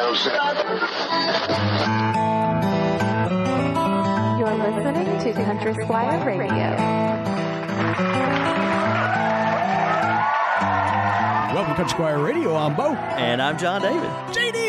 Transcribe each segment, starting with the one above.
You're listening to Country Squire Radio. Welcome to Country Squire Radio. I'm Bo. And I'm John David. JD.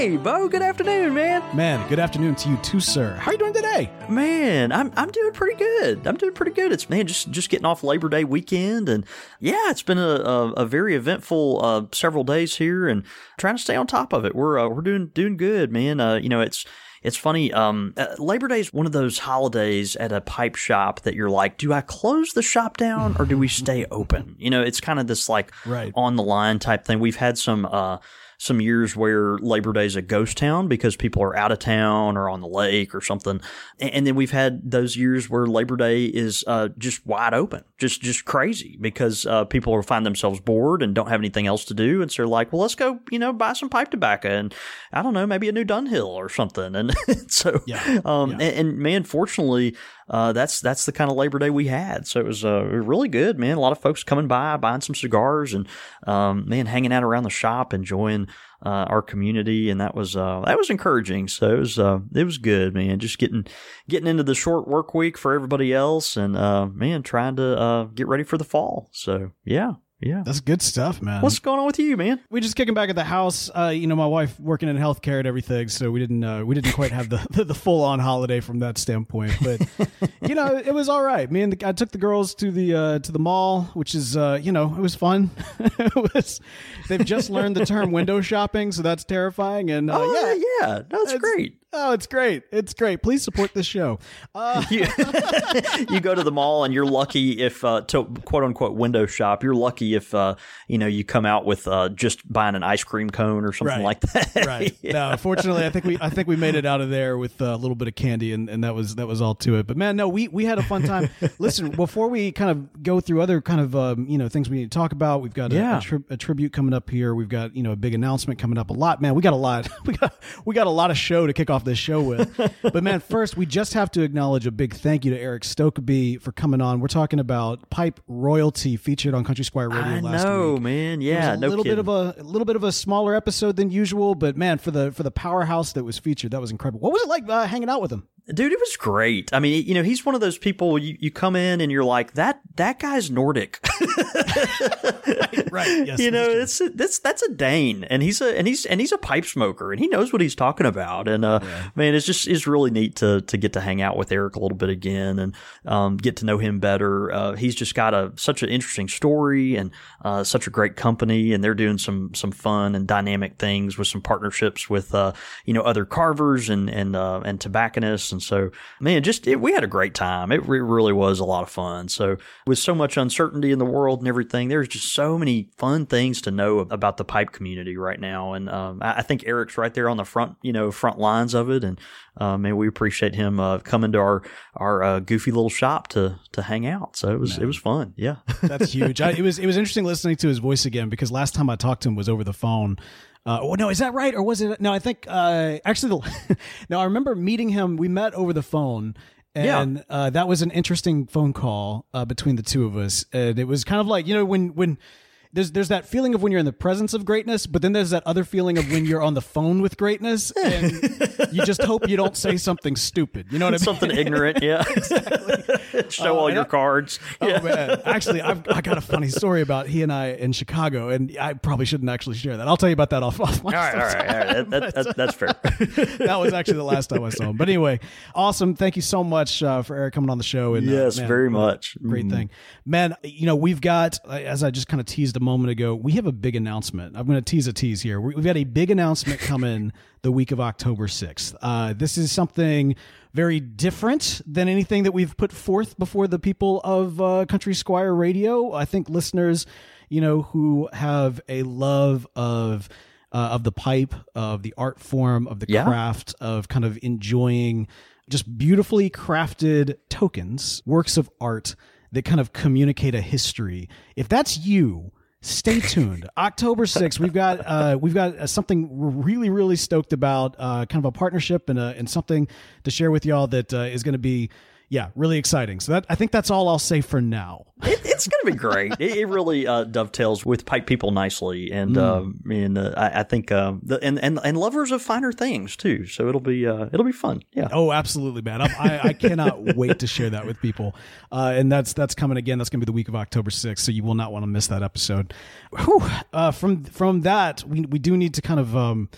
Hey, Bo. Good afternoon, man. Man, good afternoon to you too, sir. How are you doing today? Man, I'm I'm doing pretty good. I'm doing pretty good. It's man, just just getting off Labor Day weekend, and yeah, it's been a a, a very eventful uh, several days here, and trying to stay on top of it. We're uh, we're doing doing good, man. Uh, you know, it's it's funny. Um, uh, Labor Day is one of those holidays at a pipe shop that you're like, do I close the shop down or do we stay open? You know, it's kind of this like Right. on the line type thing. We've had some uh, some years where Labor Day is a ghost town because people are out of town or on the lake or something, and, and then we've had those years where Labor Day is uh, just wide open, just just crazy because uh, people find themselves bored and don't have anything else to do, and so they're like, well, let's go, you know, buy some pipe tobacco and I don't know, maybe a new Dunhill or something, and so Yeah, um, yeah. And, and man, fortunately, uh, that's that's the kind of Labor Day we had. So it was uh, really good, man. A lot of folks coming by, buying some cigars, and um, man, hanging out around the shop, enjoying uh, our community, and that was uh, that was encouraging. So it was uh, it was good, man. Just getting getting into the short work week for everybody else, and uh, man, trying to get ready for the fall. So yeah, yeah. That's good stuff, man. What's going on with you, man? we just kicking back at the house. Uh, you know, my wife working in healthcare and everything, so we didn't uh, we didn't quite have the the, the full on holiday from that standpoint. But you know, it was all right. Me and the, I took the girls to the uh, to the mall, which is uh, you know it was fun. it was they've just learned the term window shopping, so that's terrifying. And uh, oh yeah, yeah, that's It's- great. Oh, it's great. It's great. Please support this show. Uh, you, you go to the mall and you're lucky if uh, to quote unquote window shop. You're lucky if uh, you know you come out with uh, just buying an ice cream cone or something Right. like that. right. No, fortunately, I think we I think we made it out of there with a little bit of candy, and, and that was that was all to it. But man, no, we we had a fun time. Listen, before we kind of go through other kind of um, you know things we need to talk about, we've got a, Yeah. a, tri- a tribute coming up here. We've got you know a big announcement coming up. A lot, man. We got a lot. We got we got a lot of show to kick off this show with. but man, first we just have to acknowledge a big thank you to Eric Stokkebye for coming on. We're talking about pipe royalty featured on Country Squire Radio I know, week. man. Yeah, a no little kidding. bit of a, a little bit of a smaller episode than usual, but man, for the for the powerhouse that was featured, that was incredible. What was it like uh, hanging out with him? Dude, it was great. I mean, you know, he's one of those people you, you come in and you're like, that that guy's Nordic. Right. Yes. you know, it's that's that's a Dane, and he's a and he's and he's a pipe smoker, and he knows what he's talking about. And uh, man, it's just it's really neat to to get to hang out with Eric a little bit again and um, get to know him better. Uh, he's just got a such an interesting story and uh, such a great company, and they're doing some some fun and dynamic things with some partnerships with uh, you know other carvers and and uh, and tobacconists, and so man, just it, we had a great time. It re- really was a lot of fun. So with so much uncertainty in the world and everything, there's just so many fun things to know about the pipe community right now. And um, I, I think Eric's right there on the front, you know, front lines of it. And uh, man, we appreciate him uh, coming to our our uh, goofy little shop to to hang out. So it was it was fun. Yeah. That's huge. I, it was it was interesting listening to his voice again because last time I talked to him was over the phone. Uh, oh no, is that right or was it? No, I think uh, actually. The, no, I remember meeting him. We met over the phone. And uh, that was an interesting phone call uh, between the two of us, and it was kind of like you know when when there's there's that feeling of when you're in the presence of greatness, but then there's that other feeling of when you're on the phone with greatness, and you just hope you don't say something stupid. You know what I mean? Something ignorant, yeah. exactly. Show Uh, all your I- cards. Oh man! Actually, I've I got a funny story about he and I in Chicago, and I probably shouldn't actually share that. I'll tell you about that off. off All right, all right, all right. That, that, that, that's fair. that was actually the last time I saw him. But anyway, awesome. Thank you so much uh, for Eric coming on the show. And uh, yes, man, very much. Great Mm. thing, man. You know we've got uh, as I just kind of teased a moment ago. We have a big announcement. I'm going to tease a tease here. We- We've got a big announcement coming the week of October 6th. Uh, this is something very different than anything that we've put forth before the people of uh, Country Squire Radio. I think listeners, you know, who have a love of uh, of the pipe, of the art form, of the Yeah. craft, of kind of enjoying just beautifully crafted tokens, works of art that kind of communicate a history. If that's you, stay tuned. October 6th, we've got uh, we've got uh, something really really stoked about, uh, kind of a partnership and a, and something to share with y'all that uh, is going to be yeah, really exciting. So that I think that's all I'll say for now. It, it's going to be great. it, it really uh, dovetails with pipe people nicely, and Mm. um, and uh, I, I think uh, the, and and and lovers of finer things too. So it'll be uh, it'll be fun. Yeah. Oh, absolutely, man! I'm, I, I cannot wait to share that with people, uh, and that's that's coming again. That's going to be the week of October 6th, so you will not want to miss that episode. Whew. Uh, from from that, we we do need to kind of um,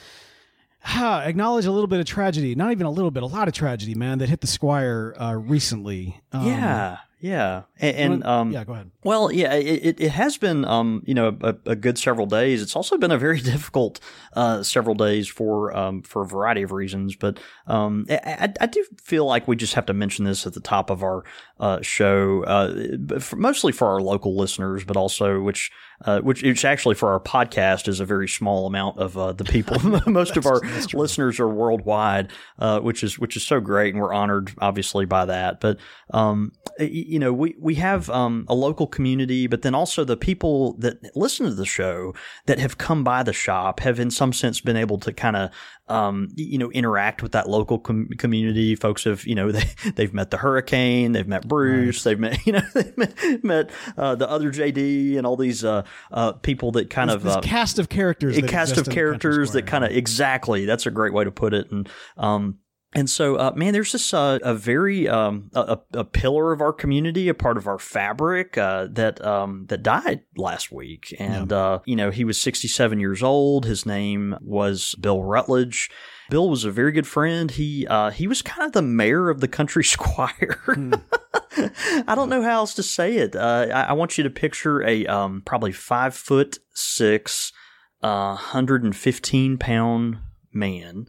ha, acknowledge a little bit of tragedy. Not even a little bit, a lot of tragedy, man, that hit the Squire uh, recently. Um, yeah. Yeah. And, and um, yeah, go ahead. Well, yeah, it, it, has been, um, you know, a, a good several days. It's also been a very difficult uh, several days for um, for a variety of reasons. But um, I, I, do feel like we just have to mention this at the top of our uh, show, uh, for, mostly for our local listeners, but also which uh, which which actually for our podcast is a very small amount of uh, the people. Most of our listeners are worldwide, uh, which is which is so great, and we're honored, obviously, by that. But um, you know, we we have um, a local community, but then also the people that listen to the show that have come by the shop have, in some sense, been able to kind of um, you know interact with that local com- community. Folks have you know they they've met the hurricane, they've met Bruce, they've met you know they've met, met uh, the other JD and all these uh, uh, people that kind of This uh, cast of characters, a cast of in the Country characters that kind of exactly that's a great way to put it. And um and so uh, man there's this uh, a very um a, a pillar of our community a part of our fabric uh, that um that died last week and uh you know he was 67 years old his name was Bill Rutledge Bill was a very good friend. He uh, he was kind of the mayor of the country squire. I don't know how else to say it. Uh, I, I want you to picture a um, probably five foot six, uh, 115 pound man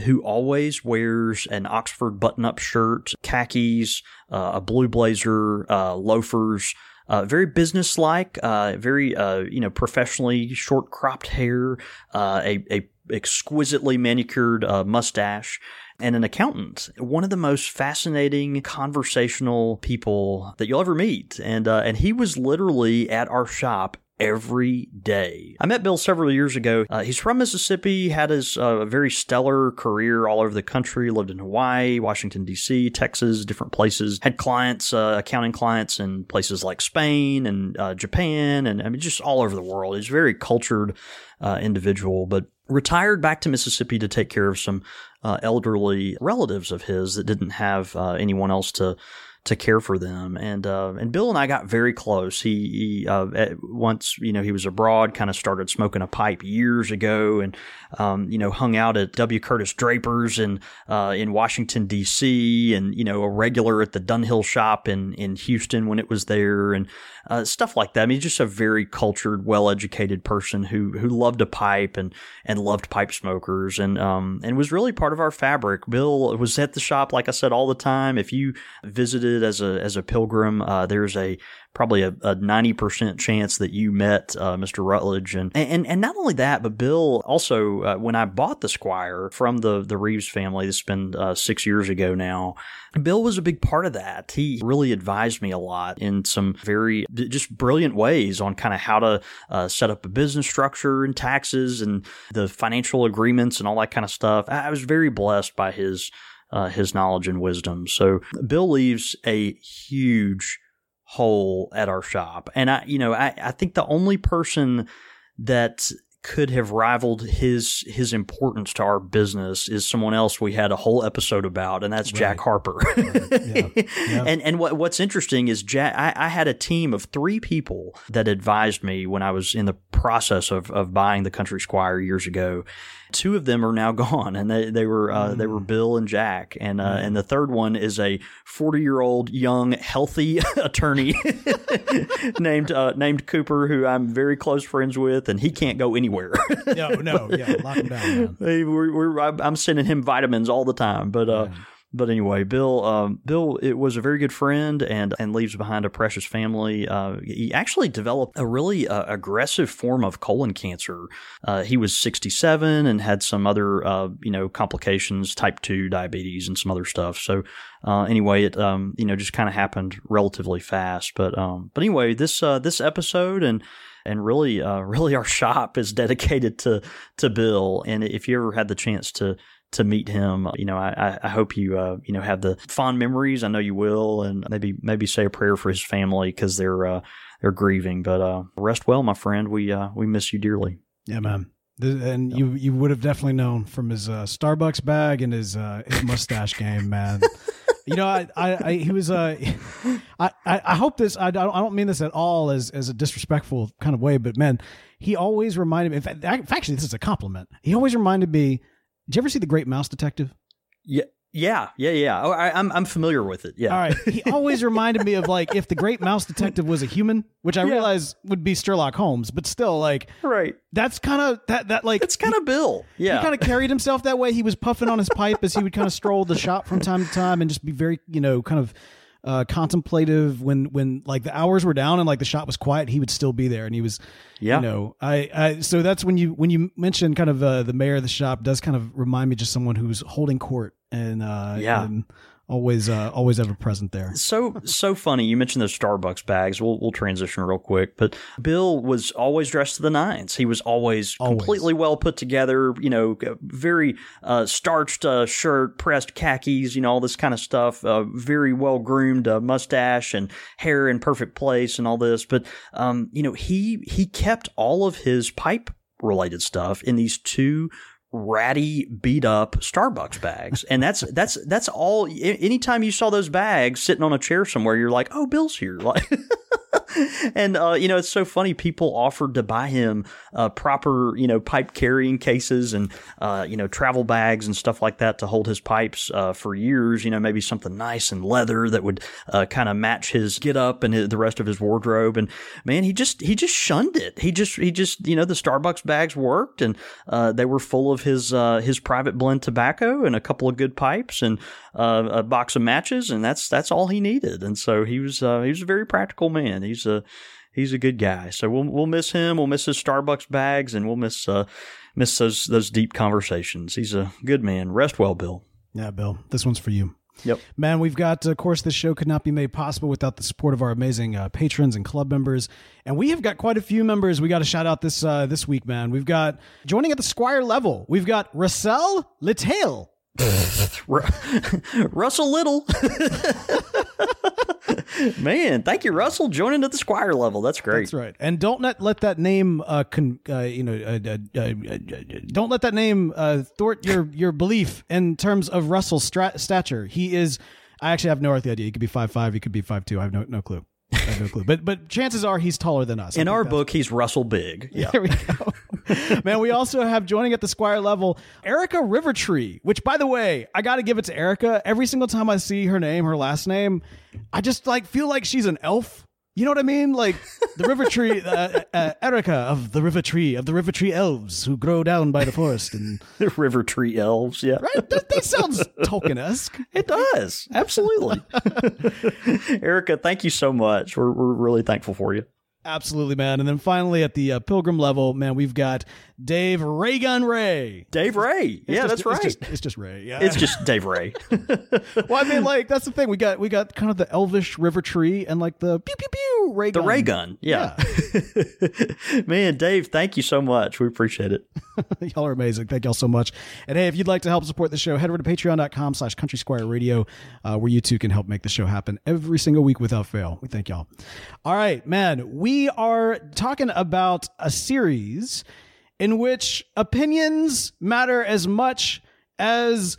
who always wears an Oxford button up shirt, khakis, uh, a blue blazer, uh, loafers. Uh, very businesslike, uh, very uh, you know professionally short cropped hair, uh, a, a exquisitely manicured mustache, and an accountant. One of the most fascinating conversational people that you'll ever meet, and uh, and he was literally at our shop every day. I met Bill several years ago. Uh, he's from Mississippi, had his uh, very stellar career all over the country, lived in Hawaii, Washington, D.C., Texas, different places, had clients, uh, accounting clients in places like Spain and uh, Japan, and I mean, just all over the world. He's a very cultured uh, individual, but retired back to Mississippi to take care of some uh, elderly relatives of his that didn't have anyone else to to care for them. And uh, and Bill and I got very close. He, he uh, once you know he was abroad, kind of started smoking a pipe years ago, and um, you know hung out at W. Curtis Draper's in uh, in Washington D.C. and you know a regular at the Dunhill shop in in Houston when it was there, and uh, stuff like that. I mean, just a very cultured, well educated person who who loved a pipe and and loved pipe smokers, and um and was really part of our fabric. Bill was at the shop, like I said, all the time. If you visited as a as a pilgrim, uh, there's a probably a ninety percent chance that you met uh, Mr. Rutledge, and and and not only that, but Bill also uh, when I bought the Squire from the the Reeves family, this has been uh, six years ago now. Bill was a big part of that. He really advised me a lot in some very just brilliant ways on kind of how to uh, set up a business structure and taxes and the financial agreements and all that kind of stuff. I was very blessed by his uh, his knowledge and wisdom. So Bill leaves a huge hole at our shop, and I, you know, I, I think the only person that could have rivaled his his importance to our business is someone else we had a whole episode about, and that's Jack Harper. Yeah. Yeah. And and what what's interesting is Jack. I, I had a team of three people that advised me when I was in the process of of buying the Country Squire years ago. Two of them are now gone, and they they were uh, they were Bill and Jack, and uh, and the third one is a forty year old young healthy attorney named uh, named Cooper, who I'm very close friends with, and he can't go anywhere. no, no, yeah, lock him down, man. Hey, we're, we're, I'm I'm sending him vitamins all the time, but uh, but anyway, Bill, um, Bill, it was a very good friend and and leaves behind a precious family. Uh, he actually developed a really uh, aggressive form of colon cancer. Uh, he was 67 and had some other uh, you know complications, type two diabetes and some other stuff. So uh, anyway, it um, you know just kind of happened relatively fast. But um, but anyway, this uh, this episode and and really, uh, really, our shop is dedicated to to Bill. And if you ever had the chance to to meet him. You know, I, I hope you uh, you know have the fond memories. I know you will, and maybe maybe say a prayer for his family because they're uh, they're grieving. But uh, rest well, my friend. We uh, we miss you dearly. Yeah, man. And you you would have definitely known from his uh, Starbucks bag and his uh, his mustache game, man. you know, I, I, I he was uh, I, I hope this I don't I don't mean this at all as as a disrespectful kind of way, but man, he always reminded me. In fact, actually, this is a compliment. He always reminded me did you ever see The Great Mouse Detective? Yeah. Yeah, yeah, yeah. Oh, I, am I'm, I'm familiar with it. Yeah. All right. He always reminded me of like if the Great Mouse Detective was a human, which I yeah. realize would be Sherlock Holmes, but still, like, right. That's kind of that that like it's kind of Bill. Yeah. He kind of carried himself that way. He was puffing on his pipe as he would kind of stroll the shop from time to time and just be very, you know, kind of uh, contemplative when when like the hours were down and like the shop was quiet he would still be there. And he was yeah. you know i, I so that's when you when you mentioned kind of uh, the mayor of the shop does kind of remind me just someone who's holding court and uh yeah. and, always uh, always ever present there. So so funny. You mentioned those Starbucks bags. We'll we'll transition real quick, but Bill was always dressed to the nines. He was always, always. completely well put together. You know, very uh, starched uh, shirt, pressed khakis. You know, all this kind of stuff. Uh, very well groomed uh, mustache and hair in perfect place and all this. But um, you know, he he kept all of his pipe related stuff in these two ratty, beat up Starbucks bags. And that's that's that's all. Anytime you saw those bags sitting on a chair somewhere, you're like, oh, Bill's here. Like. and uh, you know it's so funny. People offered to buy him uh, proper, you know, pipe carrying cases and uh, you know travel bags and stuff like that to hold his pipes uh, for years. You know, maybe something nice and leather that would uh, kind of match his get up and the rest of his wardrobe. And man, he just he just shunned it. He just he just you know the Starbucks bags worked and uh, they were full of his uh, his private blend tobacco and a couple of good pipes and uh, a box of matches, and that's that's all he needed. And so he was uh, he was a very practical man. He's a he's a good guy. So we'll we'll miss him. We'll miss his Starbucks bags, and we'll miss uh, miss those those deep conversations. He's a good man. Rest well, Bill. Yeah, Bill. This one's for you. Yep. Man, we've got, of course, this show could not be made possible without the support of our amazing uh, patrons and club members. And we have got quite a few members we got to shout out this uh, this week, man. We've got, joining at the Squire level, we've got Russell Littale. Russell Little. Man, thank you, Russell, joining at the Squire level. That's great. That's right. And don't let, let that name, uh, con, uh, you know, uh, uh, uh, uh don't let that name thwart your your belief in terms of Russell's stra- stature. He is. I actually have no idea. He could be five five. He could be five two. I have no no clue. I have no clue. But but chances are he's taller than us. In our book, he's Russell Big. Yeah. There we go. Man, we also have joining at the Squire level Erica Rivertree, which by the way, I got to give it to Erica. Every single time I see her name, her last name, I just like feel like she's an elf. You know what I mean? Like the river tree, uh, uh, Erica of the river tree, of the river tree elves who grow down by the forest. and The river tree elves, yeah. Right? That, that sounds Tolkien esque. It does. Absolutely. Erica, thank you so much. We're, we're really thankful for you. Absolutely, man. And then finally at the uh, Pilgrim level, man, we've got Dave Raygun Ray. Dave Ray. It's yeah, just, that's right. It's just, it's just, Ray. Yeah. It's just Dave Ray. well, I mean, like that's the thing. We got we got kind of the elvish river tree and like the pew pew pew ray gun. The ray gun. Yeah. yeah. man, Dave, thank you so much. We appreciate it. y'all are amazing. Thank y'all so much. And hey, if you'd like to help support the show, head over to patreon.com slash country squire radio, uh, where you too can help make the show happen every single week without fail. We thank y'all. All right, man. We are talking about a series in which opinions matter as much as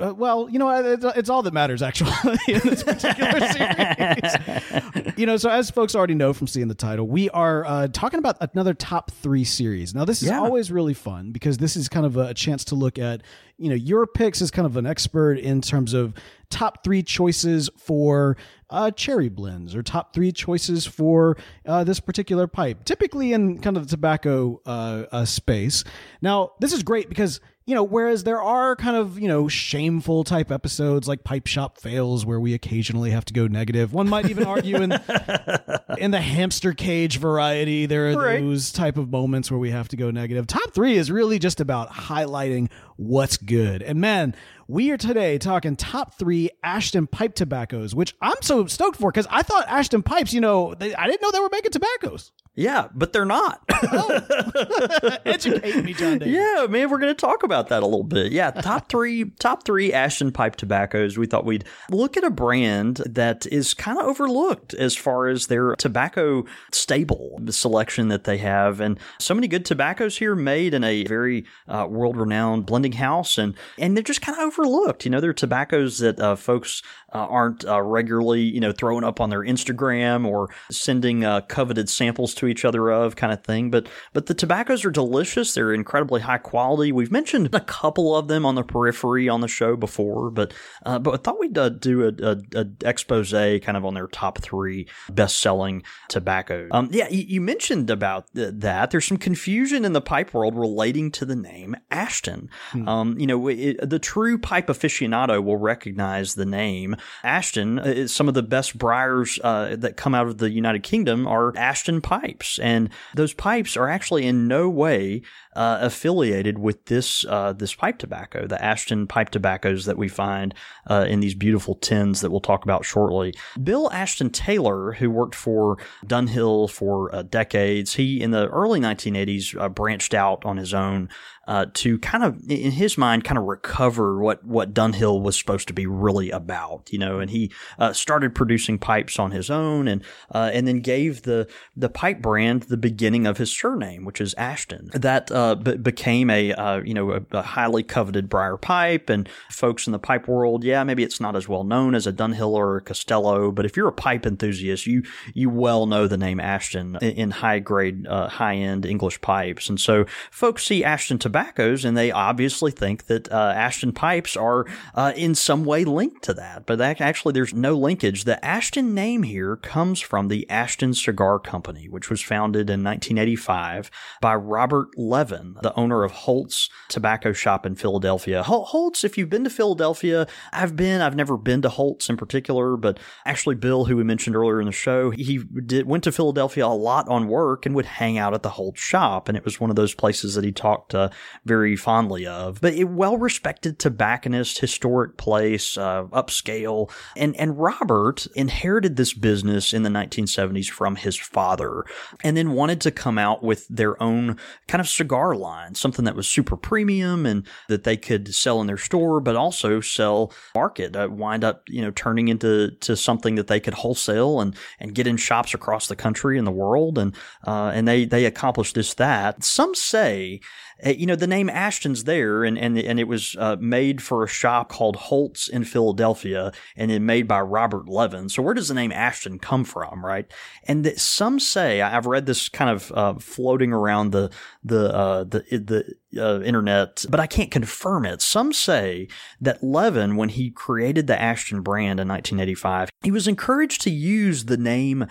uh, well, you know, it's, it's, all that matters actually in this particular series. you know, so as folks already know from seeing the title, we are uh, talking about another top three series. Now, this is yeah. always really fun because this is kind of a chance to look at, you know, your picks as kind of an expert in terms of top three choices for uh, cherry blends or top three choices for uh, this particular pipe, typically in kind of the tobacco uh, uh space. Now, this is great because you know, whereas there are kind of, you know, shameful type episodes like Pipe Shop Fails where we occasionally have to go negative. One might even argue in in the hamster cage variety, there are right. those type of moments where we have to go negative. Top three is really just about highlighting what's good. And man, we are today talking top three Ashton pipe tobaccos, which I'm so stoked for because I thought Ashton pipes, you know, they, I didn't know they were making tobaccos. Yeah, but they're not. Educate me, John David. Yeah, man, we're going to talk about that a little bit. Yeah, top three, top three Ashton pipe tobaccos. We thought we'd look at a brand that is kind of overlooked as far as their tobacco stable selection that they have, and so many good tobaccos here made in a very uh, world-renowned blending house, and and they're just kind of overlooked. You know, they're tobaccos that uh, folks uh, aren't uh, regularly, you know, throwing up on their Instagram or sending uh, coveted samples to each other of, kind of thing. But but the tobaccos are delicious. They're incredibly high quality. We've mentioned a couple of them on the periphery on the show before, but uh, but I thought we'd uh, do a, a, a, expose kind of on their top three best selling tobaccos. Um, yeah, you, you mentioned about th- that. There's some confusion in the pipe world relating to the name Ashton. Hmm. Um, you know, it, the true pipe aficionado will recognize the name Ashton. Uh, some of the best briars uh, that come out of the United Kingdom are Ashton pipes, and those pipes are actually in no way uh, affiliated with this uh, this pipe tobacco, the Ashton pipe tobaccos that we find uh, in these beautiful tins that we'll talk about shortly. Bill Ashton Taylor, who worked for Dunhill for uh, decades, he in the early 1980s uh, branched out on his own uh, to kind of, in his mind, kind of recover what what Dunhill was supposed to be really about, you know. And he uh, started producing pipes on his own, and uh, and then gave the the pipe brand the beginning of his surname, which is Ashton. That uh, b- became a uh, you know a, a, highly coveted briar pipe, and folks in the pipe world, yeah, maybe it's not as well known as a Dunhill or a Castello, but if you're a pipe enthusiast, you you well know the name Ashton in, in high grade, uh, high end English pipes, and so folks see Ashton tobacco tobaccos, and they obviously think that uh, Ashton pipes are uh, in some way linked to that. But that, actually, there's no linkage. The Ashton name here comes from the Ashton Cigar Company, which was founded in 1985 by Robert Levin, the owner of Holt's Tobacco Shop in Philadelphia. Holt's, if you've been to Philadelphia, I've been. I've never been to Holt's in particular, but actually, Bill, who we mentioned earlier in the show, he did, went to Philadelphia a lot on work and would hang out at the Holt's shop, and it was one of those places that he talked uh, very fondly of. But a well respected tobacconist, historic place, uh, upscale. And, and Robert inherited this business in the 1970s from his father and then wanted to come out with their own kind of cigar line, something that was super premium and that they could sell in their store, but also sell market, uh, wind up, you know, turning into to something that they could wholesale and, and get in shops across the country and the world. And, uh, and they, they accomplished this, that. Some say uh, you know, the name Ashton's there, and and and it was uh, made for a shop called Holt's in Philadelphia, and then made by Robert Levin. So where does the name Ashton come from, right? And that some say I've read this kind of uh, floating around the the uh, the the uh, internet, but I can't confirm it. Some say that Levin, when he created the Ashton brand in 1985, he was encouraged to use the name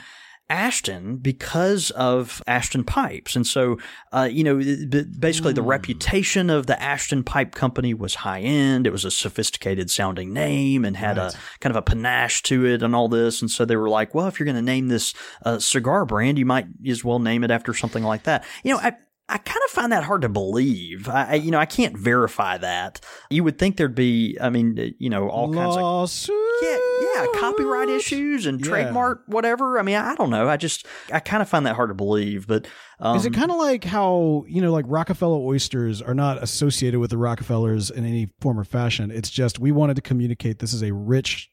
Ashton because of Ashton pipes. And so, uh, you know, basically mm. the hmm. reputation of the Ashton Pipe Company was high end. It was a sophisticated sounding name and had right. a kind of a panache to it and all this. And so they were like, well, if you're going to name this uh, cigar brand, you might as well name it after something like that. You know, I, I kind of find that hard to believe. I, you know, I can't verify that. You would think there'd be, I mean, you know, all Lawsuit. kinds of yeah, yeah, copyright issues and yeah. trademark whatever. I mean, I don't know. I just I kind of find that hard to believe. But um, is it kind of like how you know, like Rockefeller oysters are not associated with the Rockefellers in any form or fashion? It's just we wanted to communicate this is a rich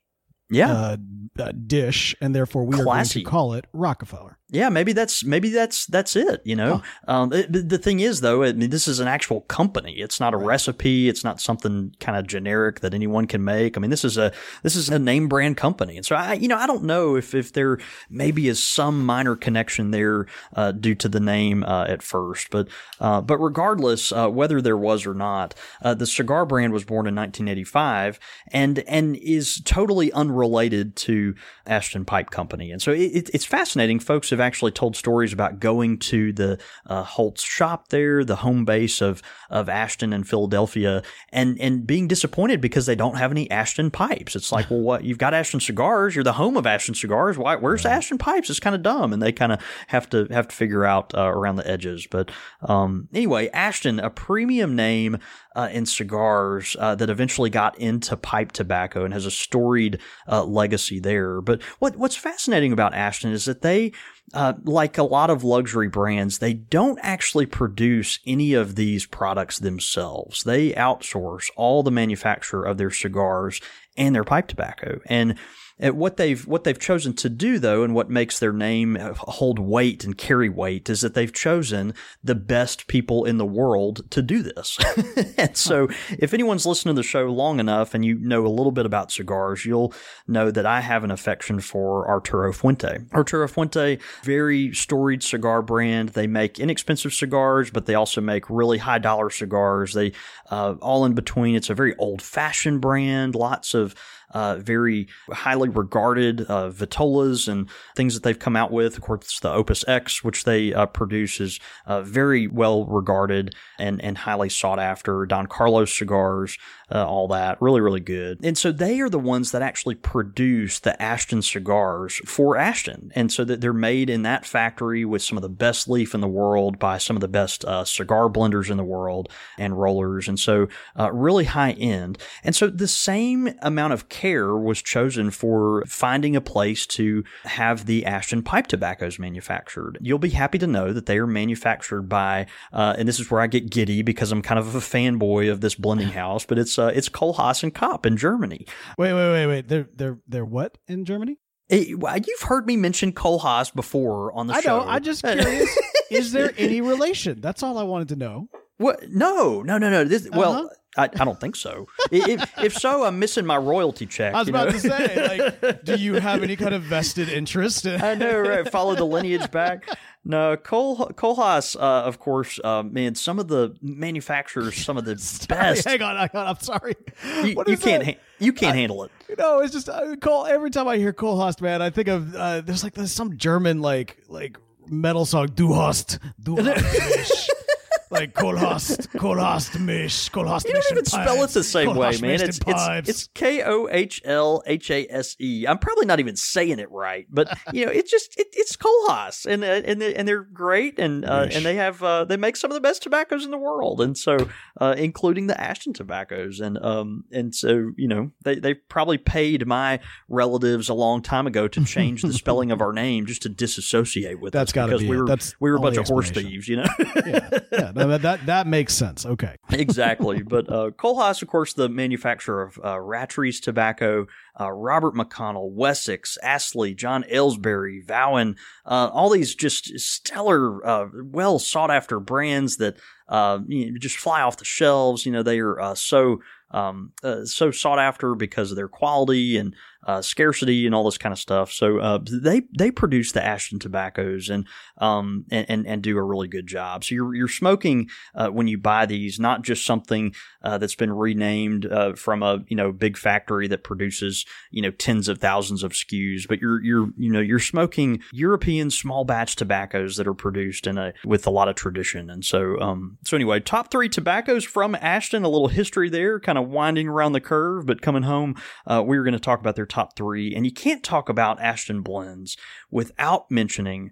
yeah uh, uh, dish, and therefore we Classy. are going to call it Rockefeller. Yeah, maybe that's maybe that's that's it. You know, huh. um, it, the thing is though, I mean, this is an actual company. It's not a right. recipe. It's not something kind of generic that anyone can make. I mean, this is a this is a name brand company, and so I, you know, I don't know if if there maybe is some minor connection there uh, due to the name uh, at first, but uh, but regardless, uh, whether there was or not, uh, the cigar brand was born in 1985 and and is totally unrelated to Ashton Pipe Company, and so it, it's fascinating, folks have actually told stories about going to the uh, Holt's shop there, the home base of of Ashton and Philadelphia, and and being disappointed because they don't have any Ashton pipes. It's like, well, what you've got Ashton cigars, you're the home of Ashton cigars. Why? Where's right. Ashton pipes? It's kind of dumb, and they kind of have to have to figure out uh, around the edges. But um, anyway, Ashton, a premium name uh, in cigars uh, that eventually got into pipe tobacco and has a storied uh, legacy there. But what what's fascinating about Ashton is that they uh, like a lot of luxury brands, they don't actually produce any of these products themselves. They outsource all the manufacture of their cigars and their pipe tobacco. And what they've what they've chosen to do though, and what makes their name hold weight and carry weight, is that they've chosen the best people in the world to do this. and so, if anyone's listened to the show long enough and you know a little bit about cigars, you'll know that I have an affection for Arturo Fuente. Arturo Fuente, very storied cigar brand. They make inexpensive cigars, but they also make really high dollar cigars. They uh, all in between. It's a very old fashioned brand. Lots of uh, very highly regarded uh, vitolas and things that they've come out with. Of course, the Opus X, which they uh, produce, is uh, very well regarded and, and highly sought after. Don Carlos cigars, uh, all that. Really, really good. And so they are the ones that actually produce the Ashton cigars for Ashton. And so that they're made in that factory with some of the best leaf in the world by some of the best uh, cigar blenders in the world and rollers. And so uh, really high end. And so the same amount of care was chosen for finding a place to have the Ashton pipe tobaccos manufactured. You'll be happy to know that they are manufactured by, uh, and this is where I get giddy because I'm kind of a fanboy of this blending house, but it's uh, it's Kohlhase and Kopp in Germany. Wait, wait, wait, wait. They're they're they're what in Germany? You've heard me mention Kohlhase before on the I show. know. I'm just curious. is there any relation? That's all I wanted to know. What? No, no, no, no. This, uh-huh. Well, I, I, don't think so. if, if so, I'm missing my royalty check. I was about know? to say, like, do you have any kind of vested interest? I know, right? Follow the lineage back. No, Cole Kohlhase, uh, of course, uh, man. Some of the manufacturers, some of the best. Hang on, hang on. I'm sorry. You, you can't. Ha- you can't I, handle it. You know, it's just uh, Cole. Every time I hear Kohlhase, man, I think of uh, there's like there's some German like like metal song. Du hast, du hast like Kohlhast, Kohlhast Mish, Kohlhast You don't even spell it the same way, man. It's it's, it's K O H L H A S E. I'm probably not even saying it right, but you know, it's just it, it's Kohlhase, and uh, and and they're great, and uh, and they have uh, they make some of the best tobaccos in the world, and so uh, including the Ashton tobaccos, and um and so you know they they probably paid my relatives a long time ago to change the spelling of our name just to disassociate with That's got to be we were That's we were a bunch of horse thieves, you know. yeah, yeah that, that, that makes sense. Okay. exactly. But uh, Kohlhase, of course, the manufacturer of uh, tobacco, uh, Robert McConnell, Wessex, Astley, John Aylesbury, Vauen, uh, all these just stellar, uh, well sought after brands that uh, you know, just fly off the shelves. You know, they are uh, so um, uh, so sought after because of their quality and uh, scarcity and all this kind of stuff. So uh, they they produce the Ashton tobaccos and um and, and, and do a really good job. So you're you're smoking uh, when you buy these not just something uh, that's been renamed uh, from a you know big factory that produces you know tens of thousands of SKUs, but you're you're you know you're smoking European small batch tobaccos that are produced in a with a lot of tradition. And so um so anyway, top three tobaccos from Ashton. A little history there, kind of winding around the curve, but coming home, uh, we are going to talk about their top three. And you can't talk about Ashton blends without mentioning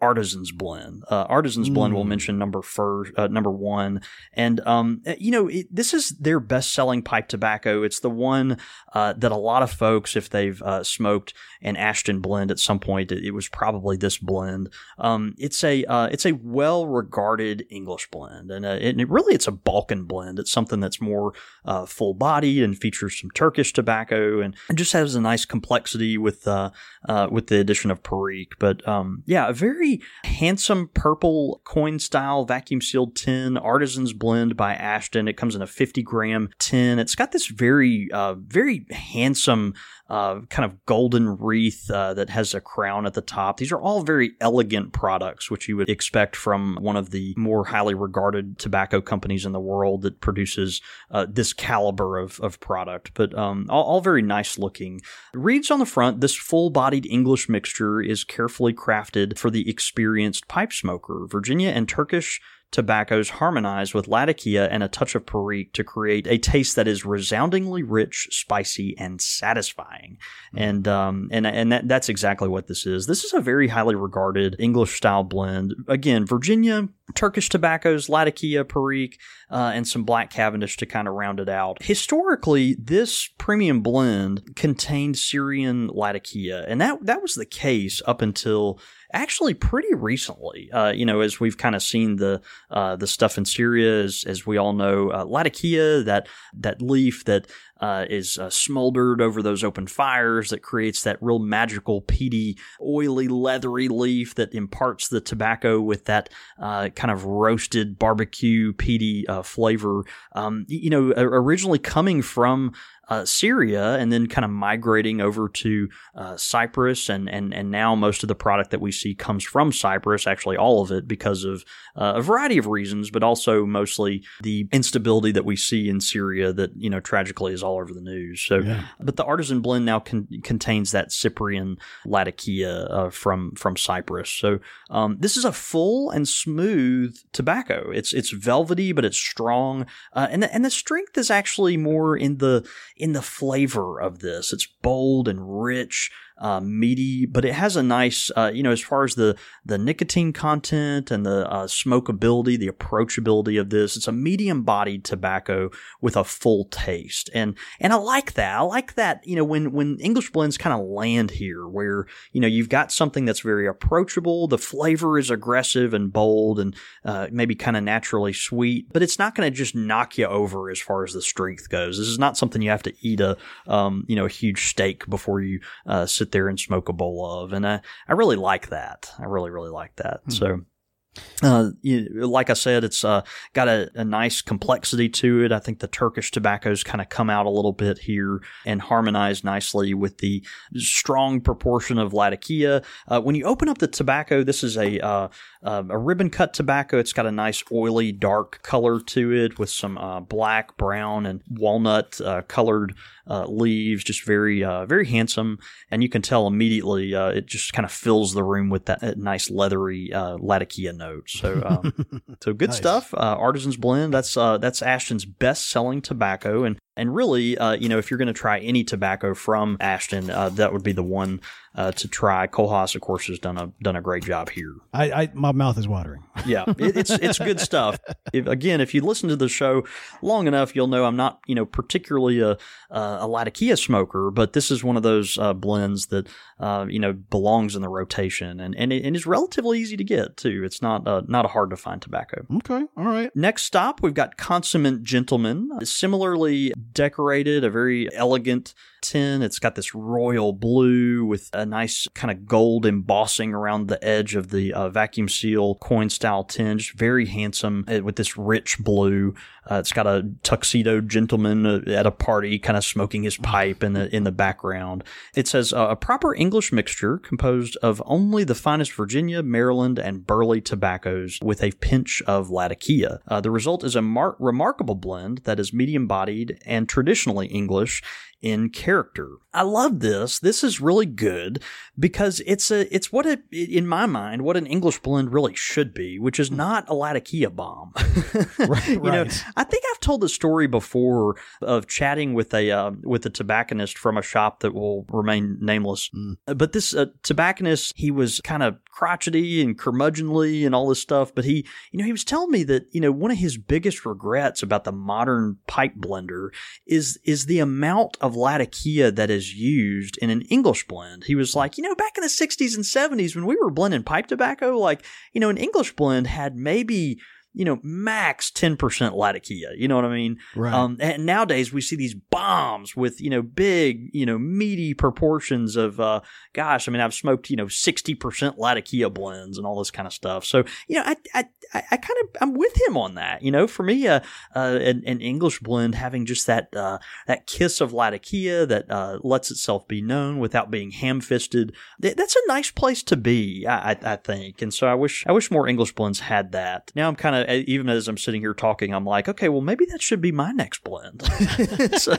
Artisan's Blend. Uh, Artisan's mm. Blend will hmm. mention number first, uh, number one, and um, eh, you know it, this is their best-selling pipe tobacco. It's the one uh, that a lot of folks, if they've uh, smoked an Ashton blend at some point, it, it was probably this blend. Um, it's a uh, it's a well-regarded English blend, and, uh, it, really it's a Balkan blend. It's something that's more full-bodied and features some Turkish tobacco, and it just has a nice complexity with with the addition of Perique. But um, yeah, a very very handsome purple coin style vacuum sealed tin, Artisan's Blend by Ashton. It comes in a 50 gram tin. It's got this very, uh, very handsome uh, kind of golden wreath uh, that has a crown at the top. These are all very elegant products, which you would expect from one of the more highly regarded tobacco companies in the world that produces uh, this caliber of, of product. But um, all, all, very nice looking. Reads on the front this full bodied English mixture is carefully crafted for the experienced pipe smoker. Virginia and Turkish tobaccos harmonize with Latakia and a touch of Perique to create a taste that is resoundingly rich, spicy, and satisfying. Mm-hmm. And um, and and that, that's exactly what this is. This is a very highly regarded English style blend. Again, Virginia Turkish tobaccos, Latakia, Perique, uh, and some black Cavendish to kind of round it out. Historically, this premium blend contained Syrian Latakia, and that that was the case up until actually pretty recently. Uh, you know, as we've kind of seen the uh, the stuff in Syria, as, as we all know, uh, Latakia, that that leaf that uh, is uh, smoldered over those open fires that creates that real magical, peaty, oily, leathery leaf that imparts the tobacco with that uh, kind of roasted barbecue, peaty uh, flavor. Um, you know, originally coming from uh, Syria and then kind of migrating over to uh, Cyprus. And, and, and now most of the product that we see comes from Cyprus, actually all of it because of uh, a variety of reasons, but also mostly the instability that we see in Syria that, you know, tragically is all over the news. So, yeah. but the artisan blend now con- contains that Cyprian Latakia uh, from, from Cyprus. So, um, this is a full and smooth tobacco. It's, it's velvety, but it's strong. Uh, and, the, and the strength is actually more in the, in the flavor of this. It's bold and rich uh, meaty, but it has a nice, uh, you know, as far as the the nicotine content and the uh, smokability, the approachability of this, it's a medium bodied tobacco with a full taste, and and I like that. I like that. You know, when when English blends kind of land here, where you know you've got something that's very approachable, the flavor is aggressive and bold, and uh, maybe kind of naturally sweet, but it's not going to just knock you over as far as the strength goes. This is not something you have to eat a um, you know a huge steak before you uh, sit sit there and smoke a bowl of. And I, I really like that. I really, really like that. Hmm. So, uh, you, like I said, it's uh, got a, a, nice complexity to it. I think the Turkish tobaccos kind of come out a little bit here and harmonize nicely with the strong proportion of Latakia. Uh, when you open up the tobacco, this is a uh, a ribbon cut tobacco. It's got a nice oily dark color to it with some uh, black, brown, and walnut uh, colored leaves. Just very very handsome, and you can tell immediately it just kind of fills the room with that nice leathery Latakia note note. So, um, so good nice. stuff. Uh, Artisan's Blend. That's uh, that's Ashton's best selling tobacco, and and really, uh, you know, if you're going to try any tobacco from Ashton, uh, that would be the one uh, to try. Kohlhase, of course, has done a done a great job here. I, I my mouth is watering. yeah, it, it's it's good stuff. If, again, if you listen to the show long enough, you'll know I'm not you know particularly a a Latakia smoker, but this is one of those uh, blends that uh, you know belongs in the rotation, and and, it, and is relatively easy to get too. It's not uh, not a hard to find tobacco. Okay, all right. Next stop, we've got Consummate Gentleman. Similarly decorated, a very elegant tin. It's got this royal blue with a nice kind of gold embossing around the edge of the uh, vacuum seal coin style tinge. Very handsome uh, with this rich blue. Uh, it's got a tuxedo gentleman uh, at a party, kind of smoking his pipe in the in the background. It says uh, a proper English mixture composed of only the finest Virginia, Maryland, and Burley tobaccos with a pinch of Latakia. Uh, the result is a mar- remarkable blend that is medium bodied and traditionally English in character. I love this. This is really good because it's a it's what it in my mind what an English blend really should be, which is not a Latakia bomb. right, you know, I think I've told the story before of chatting with a uh, with a tobacconist from a shop that will remain nameless. Mm. But this uh, tobacconist, he was kind of crotchety and curmudgeonly and all this stuff. But he, you know, he was telling me that you know one of his biggest regrets about the modern pipe blender is is the amount of Latakia that is used in an English blend. He was like, you know, back in the 60s and 70s when we were blending pipe tobacco, like, you know, an English blend had maybe you know, max 10% Latakia. You know what I mean? Right. Um, and nowadays we see these bombs with, you know, big, you know, meaty proportions of, uh, gosh, I mean, I've smoked, you know, 60% Latakia blends and all this kind of stuff. So, you know, I, I, I kind of, I'm with him on that. You know, for me, uh, uh, an, an English blend having just that, uh, that kiss of Latakia that, uh, lets itself be known without being ham fisted. That's a nice place to be, I, I, I think. And so I wish, I wish more English blends had that. Now I'm kind of, even as I'm sitting here talking, I'm like, okay, well, maybe that should be my next blend. it's a,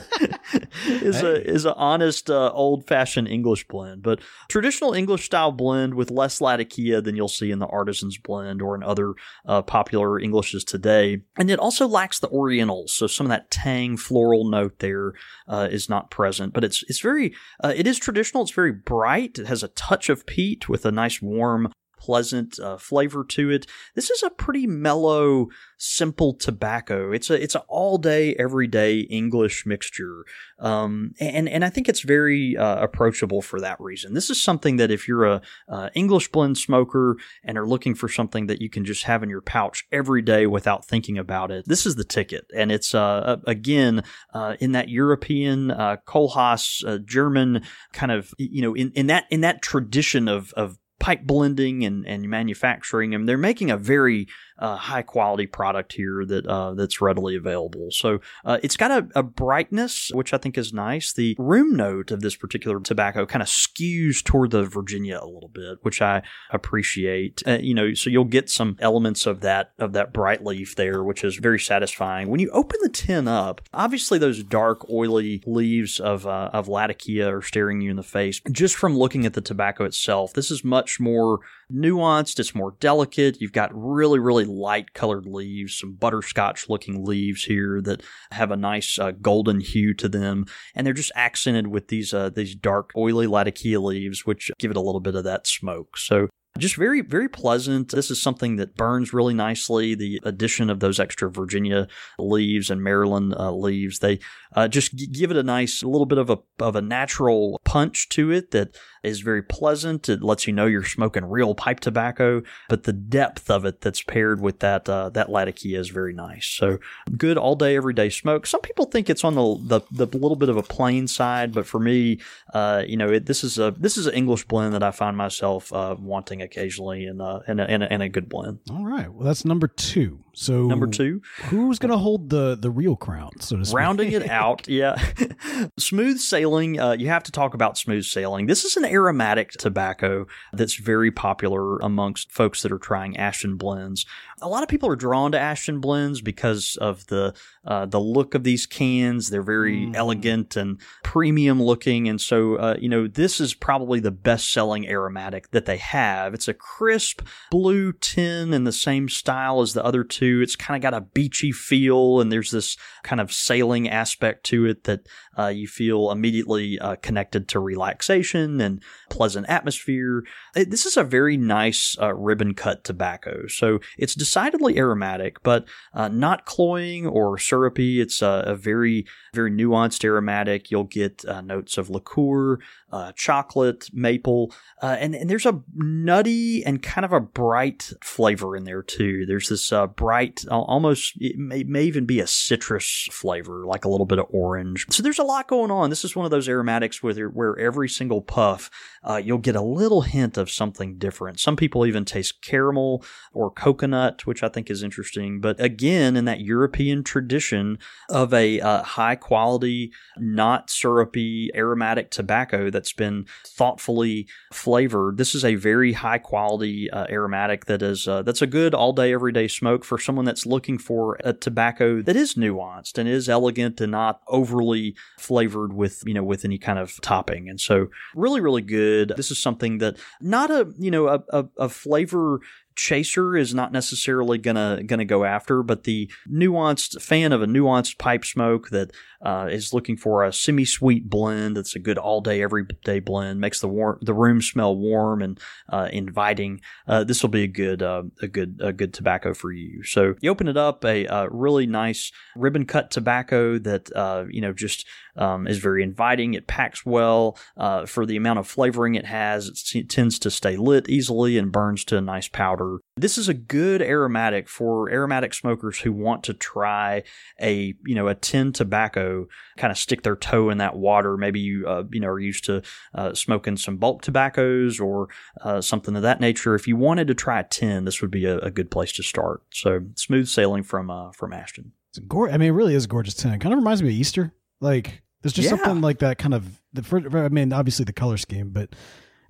is hey. a is an honest, uh, old fashioned English blend, but traditional English style blend with less Latakia than you'll see in the Artisan's blend or in other uh, popular Englishes today. And it also lacks the Orientals, so some of that tang floral note there uh, is not present. But it's it's very uh, it is traditional. It's very bright. It has a touch of peat with a nice warm pleasant uh, flavor to it. This is a pretty mellow, simple tobacco. It's a it's an all day, everyday English mixture, um, and and I think it's very uh, approachable for that reason. This is something that if you're a uh, English blend smoker and are looking for something that you can just have in your pouch every day without thinking about it, this is the ticket. And it's uh, again uh, in that European uh, Kohlhase uh, German kind of you know in, in that in that tradition of of pipe blending and, and manufacturing and they're making a very uh, high quality product here that uh, that's readily available. So uh, it's got a, a, brightness, which I think is nice. The room note of this particular tobacco kind of skews toward the Virginia a little bit, which I appreciate. Uh, you know, so you'll get some elements of that of that bright leaf there, which is very satisfying. When you open the tin up, obviously those dark, oily leaves of uh, of Latakia are staring you in the face. Just from looking at the tobacco itself, this is much more nuanced. It's more delicate. You've got really, really light colored leaves, some butterscotch looking leaves here that have a nice uh, golden hue to them, and they're just accented with these uh, these dark, oily Latakia leaves, which give it a little bit of that smoke. So just very, very pleasant. This is something that burns really nicely. The addition of those extra Virginia leaves and Maryland uh, leaves, they uh, just g- give it a nice, little bit of a of a natural punch to it that is very pleasant. It lets you know you're smoking real pipe tobacco, but the depth of it that's paired with that uh, that Latakia is very nice. So good all day, every day smoke. Some people think it's on the the, the little bit of a plain side, but for me, uh, you know, it, this is a this is an English blend that I find myself uh, wanting occasionally, and and, a, and a good blend. All right, well that's number two. So number two, who's going to hold the the real crown? So to speak? rounding it out, yeah. smooth sailing. Uh, you have to talk about smooth sailing. This is an aromatic tobacco that's very popular amongst folks that are trying Ashton blends. A lot of people are drawn to Ashton blends because of the uh, the look of these cans. They're very mm. elegant and premium looking, and so uh, you know this is probably the best selling aromatic that they have. It's a crisp blue tin in the same style as the other two. It's kind of got a beachy feel, and there's this kind of sailing aspect to it that uh, you feel immediately uh, connected to relaxation and pleasant atmosphere. It, this is a very nice uh, ribbon cut tobacco. So it's decidedly aromatic, but uh, not cloying or syrupy. It's a very, very nuanced aromatic. You'll get uh, notes of liqueur, uh, chocolate, maple, uh, and, and there's a nutty and kind of a bright flavor in there too. There's this uh, bright, almost it may, may, even be a citrus flavor, like a little bit of orange. So there's a lot going on. This is one of those aromatics where where every single puff uh, you'll get a little hint of something different. Some people even taste caramel or coconut, which I think is interesting. But again, in that European tradition of a uh, high quality, not syrupy aromatic tobacco that's been thoughtfully flavored. This is a very high quality uh, aromatic that is uh, that's a good all day everyday smoke for someone that's looking for a tobacco that is nuanced and is elegant and not overly flavored with you know with any kind of topping. And so really really good. This is something that not a you know a, a, a flavor chaser is not necessarily gonna gonna go after, but the nuanced fan of a nuanced pipe smoke that uh, is looking for a semi-sweet blend that's a good all-day, everyday blend makes the warm the room smell warm and uh, inviting. Uh, this will be a good uh, a good a good tobacco for you. So you open it up, a, a really nice ribbon cut tobacco that uh, you know just um, is very inviting. It packs well uh, for the amount of flavoring it has. It tends to stay lit easily and burns to a nice powder. This is a good aromatic for aromatic smokers who want to try a you know a tin tobacco, kind of stick their toe in that water. Maybe you uh, you know are used to uh, smoking some bulk tobaccos or uh, something of that nature. If you wanted to try a tin, this would be a, a good place to start. So smooth sailing from uh, from Ashton. It's I mean, it really is a gorgeous tin. It kind of reminds me of Easter. Like there's just yeah. something like that kind of the. I mean, obviously the color scheme, but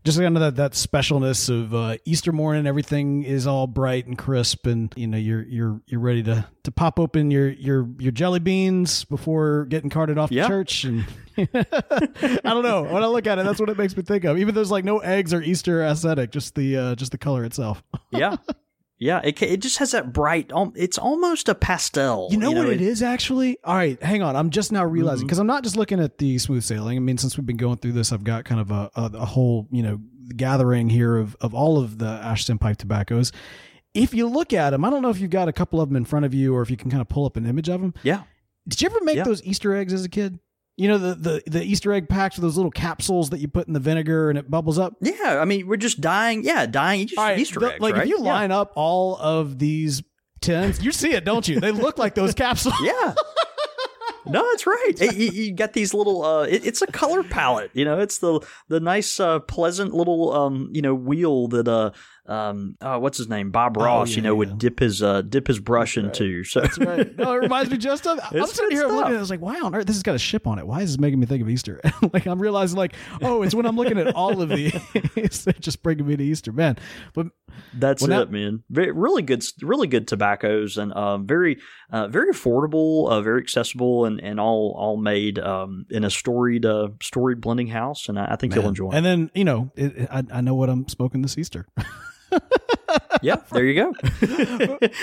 just kind of that that specialness of uh, Easter morning. Everything is all bright and crisp, and you know you're you're you're ready to to pop open your your your jelly beans before getting carted off yeah. to church. And I don't know when I look at it, that's what it makes me think of. Even though there's like no eggs or Easter aesthetic, just the uh, just the color itself. yeah, yeah, it it just has that bright. It's almost a pastel. You know, you know what it, it is actually. All right, hang on. I'm just now realizing because mm-hmm. I'm not just looking at the smooth sailing. I mean, since we've been going through this, I've got kind of a, a, a whole you know gathering here of of all of the Ashton pipe tobaccos. If you look at them, I don't know if you've got a couple of them in front of you or if you can kind of pull up an image of them. Yeah. Did you ever make Yeah. those Easter eggs as a kid? You know the, the the Easter egg packs with those little capsules that you put in the vinegar and it bubbles up. Yeah, I mean, we're just dying. Yeah, dying Easter, right, Easter the- eggs. like right? if you Yeah. line up all of these tins, you see it, don't you? They look like those capsules. Yeah. No, that's right. You, you got these little. Uh, it, it's a color palette. You know, it's the the nice, uh, pleasant little, um, you know, wheel that uh, um, uh, what's his name, Bob Ross. Oh, yeah, you know, yeah. would dip his uh, dip his brush into. So That's right. No, it reminds me just of. I'm sitting here looking at it. I was like, why on earth? This has got a ship on it. Why is this making me think of Easter? like, I'm realizing, like, oh, it's when I'm looking at all of these. They're just bringing me to Easter, man. But That's Well, now- it, man. Very, really good, really good tobaccos, and um, very, uh, very affordable, uh, very accessible, and, and all all made um, in a storied uh, storied blending house. And I, I think you'll man. enjoy. And then, you know, it- I, I know what I'm smoking this Easter. Yeah, there you go.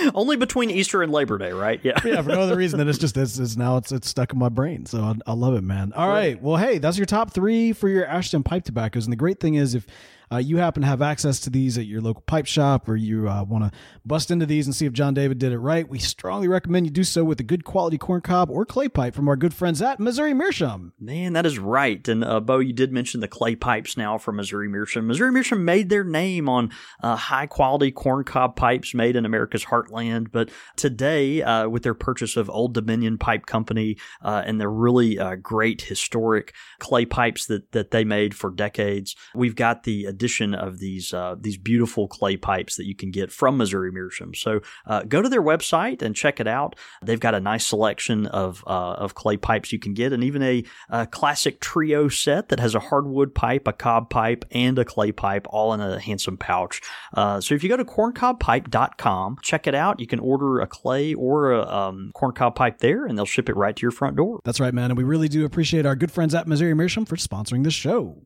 Only between Easter and Labor Day, right? Yeah. yeah, for no other reason than it's just it's, it's now it's it's stuck in my brain. So I, I love it, man. All right. Well, hey, that's your top three for your Ashton pipe tobaccos. And the great thing is if uh, you happen to have access to these at your local pipe shop or you uh, want to bust into these and see if John David did it right, we strongly recommend you do so with a good quality corn cob or clay pipe from our good friends at Missouri Meerschaum. Man, that is right. And uh, Bo, you did mention the clay pipes now from Missouri Meerschaum. Missouri Meerschaum made their name on uh, high quality corn cob pipes made in America's heartland. But today, uh, with their purchase of Old Dominion Pipe Company uh, and the really great historic clay pipes that, that they made for decades, we've got the addition of these uh, these beautiful clay pipes that you can get from Missouri Meerschaum. So uh, go to their website and check it out. They've got a nice selection of uh, of clay pipes you can get, and even a, a classic trio set that has a hardwood pipe, a cob pipe, and a clay pipe, all in a handsome pouch. Uh, so if you go to corncobpipe.com, check it out. You can order a clay or a um, corncob pipe there, and they'll ship it right to your front door. That's right, man. And we really do appreciate our good friends at Missouri Meerschaum for sponsoring this show.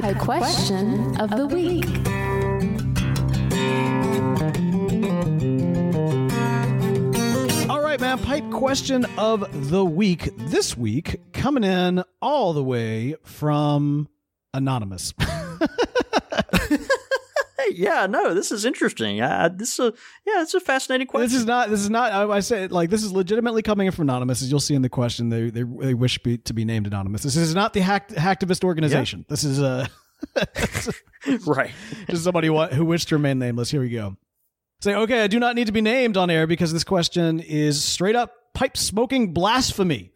Pipe question of the week. All right, man. Pipe question of the week. This week, coming in all the way from Anonymous. Hey, yeah, no, this is interesting. Uh, this is a yeah, it's a fascinating question. this is not. This is not. I, I say like this is legitimately coming in from Anonymous, as you'll see in the question. They they, they wish be, to be named Anonymous. This is not the hack, hacktivist organization. This is uh, right. just somebody who, who wished to remain nameless. Here we go. Say, okay, I do not need to be named on air because this question is straight up pipe smoking blasphemy.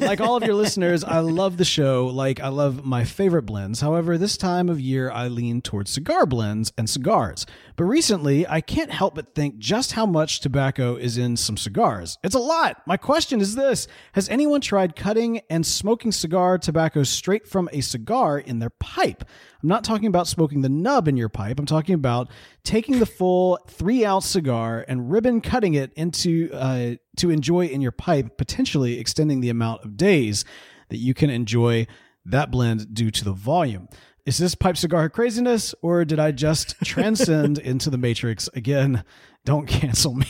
Like all of your listeners, I love the show. Like I love my favorite blends. However, this time of year, I lean towards cigar blends and cigars. But recently, I can't help but think just how much tobacco is in some cigars. It's a lot. My question is this Has anyone tried cutting and smoking cigar tobacco straight from a cigar in their pipe? I'm not talking about smoking the nub in your pipe. I'm talking about taking the full three ounce cigar and ribbon cutting it into uh, to enjoy in your pipe, potentially extending the amount of days that you can enjoy that blend due to the volume. Is this pipe cigar craziness, or did I just transcend into the matrix again? Don't cancel me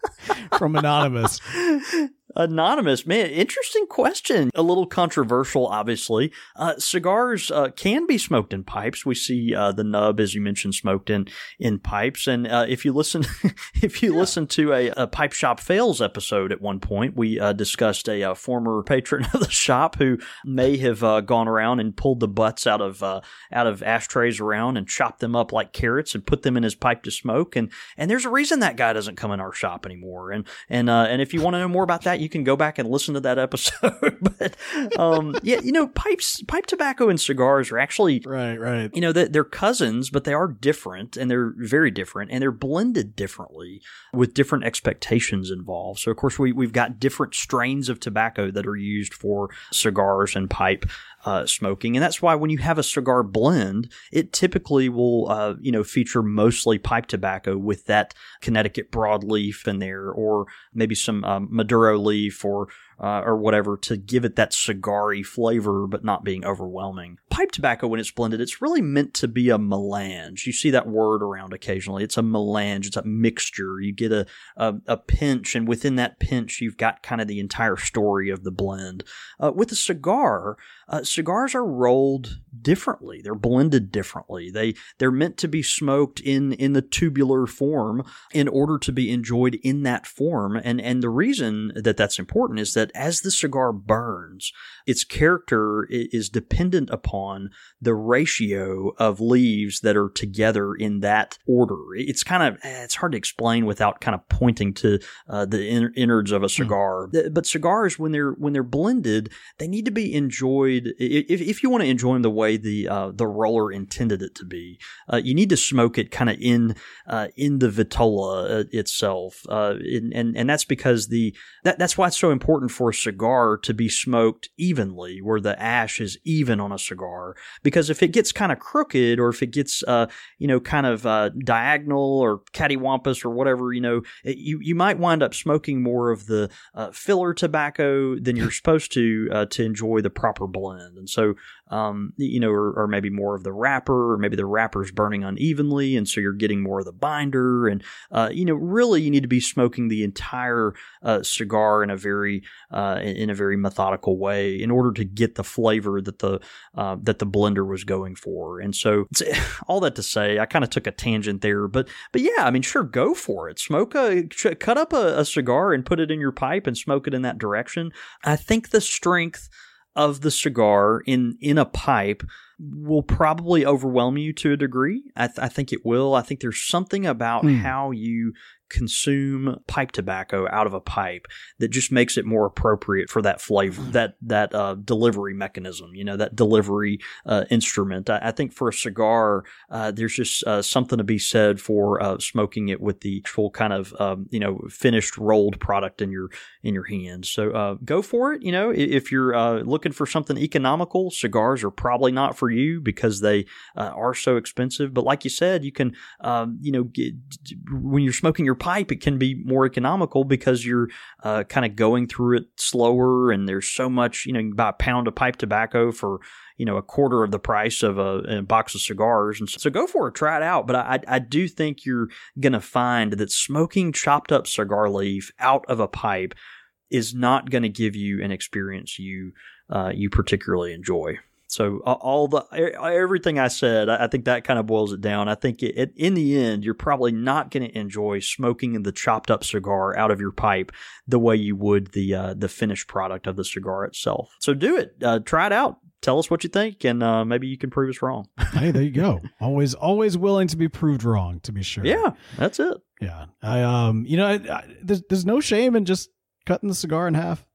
from anonymous. Anonymous, man, interesting question. A little controversial, obviously. Uh, cigars uh, can be smoked in pipes. We see uh, the nub, as you mentioned, smoked in in pipes. And uh, if you listen, if you yeah. listen to a, a, pipe shop fails episode at one point, we uh, discussed a, a, uh, former patron of the shop who may have gone around and pulled the butts out of out of ashtrays around and chopped them up like carrots and put them in his pipe to smoke. And and there's a reason that guy doesn't come in our shop anymore. And and and if you want to know more about that you can go back and listen to that episode. but um, yeah, you know, pipes, pipe tobacco, and cigars are actually right, right. You know, they're cousins, but they are different, and they're very different, and they're blended differently with different expectations involved. So, of course, we we've got different strains of tobacco that are used for cigars and pipe uh, smoking, and that's why when you have a cigar blend, it typically will uh, you know feature mostly pipe tobacco with that Connecticut broadleaf in there, or maybe some um, Maduro leaf or uh, or whatever to give it that cigary flavor, but not being overwhelming. Pipe tobacco, when it's blended, it's really meant to be a melange. You see that word around occasionally. It's a melange. It's a mixture. You get a, a, a pinch, and within that pinch, you've got kind of the entire story of the blend. Uh, with a cigar, uh, cigars are rolled differently. They're blended differently. They they're meant to be smoked in in the tubular form in order to be enjoyed in that form. And and the reason that that's important is that as the cigar burns, its character is dependent upon the ratio of leaves that are together in that order. It's kind of eh, it's hard to explain without kind of pointing to uh, the innards of a hmm. cigar. Mm. But cigars, when they're when they're blended, they need to be enjoyed. If, if you want to enjoy them the way the uh, the roller intended it to be, uh, you need to smoke it kind of in uh, in the vitola uh, itself, uh, and and that's because the that, that's why it's so important for a cigar to be smoked evenly, where the ash is even on a cigar. Because if it gets kind of crooked, or if it gets, uh, you know, kind of uh, diagonal or cattywampus or whatever, you know, it, you you might wind up smoking more of the uh, filler tobacco than you're supposed to uh, to enjoy the proper blend. And so um, you know, or, or, maybe more of the wrapper, or maybe the wrapper's burning unevenly, and so you're getting more of the binder. And uh, you know, really, you need to be smoking the entire uh, cigar in a very uh, in a very methodical way in order to get the flavor that the uh, that the blender was going for. And so, all that to say, I kind of took a tangent there, but but yeah, I mean, sure, go for it. Smoke a cut up a, a cigar and put it in your pipe and smoke it in that direction. I think the strength of the cigar in in a pipe will probably overwhelm you to a degree. I, th- I think it will. I think there's something about mm. how you consume pipe tobacco out of a pipe that just makes it more appropriate for that flavor, mm. that that uh, delivery mechanism, you know, that delivery uh, instrument. I, I, think for a cigar, uh, there's just uh, something to be said for uh, smoking it with the full kind of um, you know finished rolled product in your in your hands. So uh, go for it. You know, if you're looking for something economical, cigars are probably not for you because they are so expensive. But like you said, you can um, you know get, when you're smoking your your pipe, it can be more economical because you're uh, kind of going through it slower, and there's so much. You know, you buy a pound of pipe tobacco for you know a quarter of the price of a, a box of cigars, and so, so, go for it, try it out. But I, I do think you're gonna find that smoking chopped up cigar leaf out of a pipe is not going to give you an experience you uh, you particularly enjoy. So all the everything I said, I think that kind of boils it down. I think it, in the end, you're probably not going to enjoy smoking the chopped up cigar out of your pipe the way you would the uh, the finished product of the cigar itself. So do it, uh, try it out. Tell us what you think, and uh, maybe you can prove us wrong. hey, there you go. Always, always willing to be proved wrong. To be sure. Yeah, that's it. Yeah, I um, you know, I, I, there's there's no shame in just cutting the cigar in half.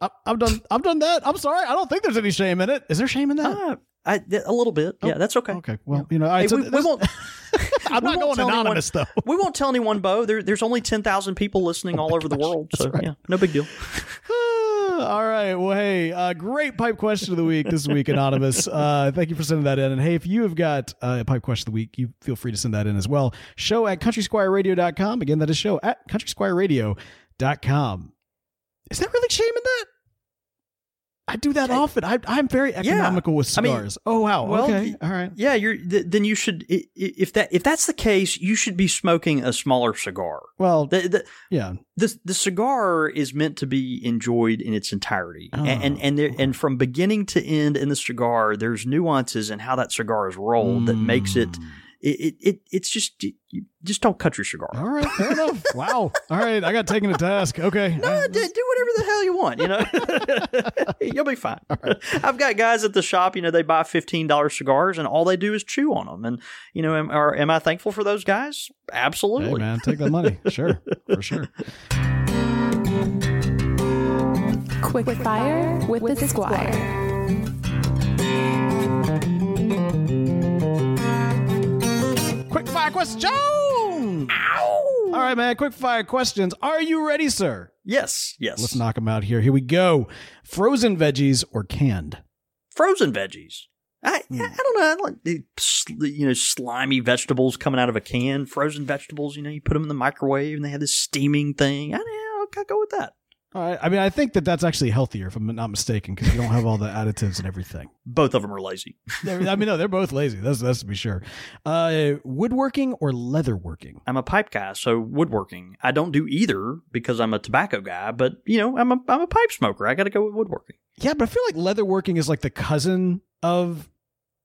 I, I've done. I've done that. I'm sorry. I don't think there's any shame in it. Is there shame in that? Uh, I, a little bit. Yeah, that's okay. Okay. Well, you know, right, Hey, so we, we won't. I'm we not won't going tell anyone- though. We won't tell anyone, Bo. There, there's only ten thousand people listening all over the world, so yeah, no big deal. All right. Well, hey, uh, great pipe question of the week this week, Anonymous. Uh, thank you for sending that in. And hey, if you have got uh, a pipe question of the week, you feel free to send that in as well. Show at countrysquireradio.com. Again, that is show at countrysquireradio.com. Is there really shame in that? I do that often. I, I'm very economical with I mean, cigars. oh, wow. well, okay. All right. Yeah, you're. Th- then you should. i- i- If that if that's the case, you should be smoking a smaller cigar. Well, The, the, yeah. the the cigar is meant to be enjoyed in its entirety, and oh, and and, there, and from beginning to end in the cigar, there's nuances in how that cigar is rolled that makes it. Mm. It, it, it it's just you you just don't cut your cigar. All right. Fair enough. Wow. All right. I got taken to task. Okay. No, uh, do, do whatever the hell you want. You know, you'll be fine. I've got guys at the shop. You know, they buy fifteen dollars cigars, and all they do is chew on them. And you know, am, are, am I thankful for those guys? Hey, Absolutely. man, take that money. Sure. For sure. Quick fire with the squire. Quick fire question. All right, man. Quick fire questions. Are you ready, sir? Yes, yes. Let's knock them out here. Here we go. Frozen veggies or canned? Frozen veggies. I, Hmm. I I don't know. I like the you know slimy vegetables coming out of a can. Frozen vegetables. You know, you put them in the microwave and they have this steaming thing. I, I'll go with that. All right. I mean, I think that that's actually healthier, if I'm not mistaken, because you don't have all the additives and everything. Both of them are lazy. I mean, no, they're both lazy. That's that's to be sure. Uh, woodworking or leatherworking? I'm a pipe guy, so woodworking. I don't do either because I'm a tobacco guy. But you know, I'm a I'm a pipe smoker. I got to go with woodworking. Yeah, but I feel like leatherworking is like the cousin of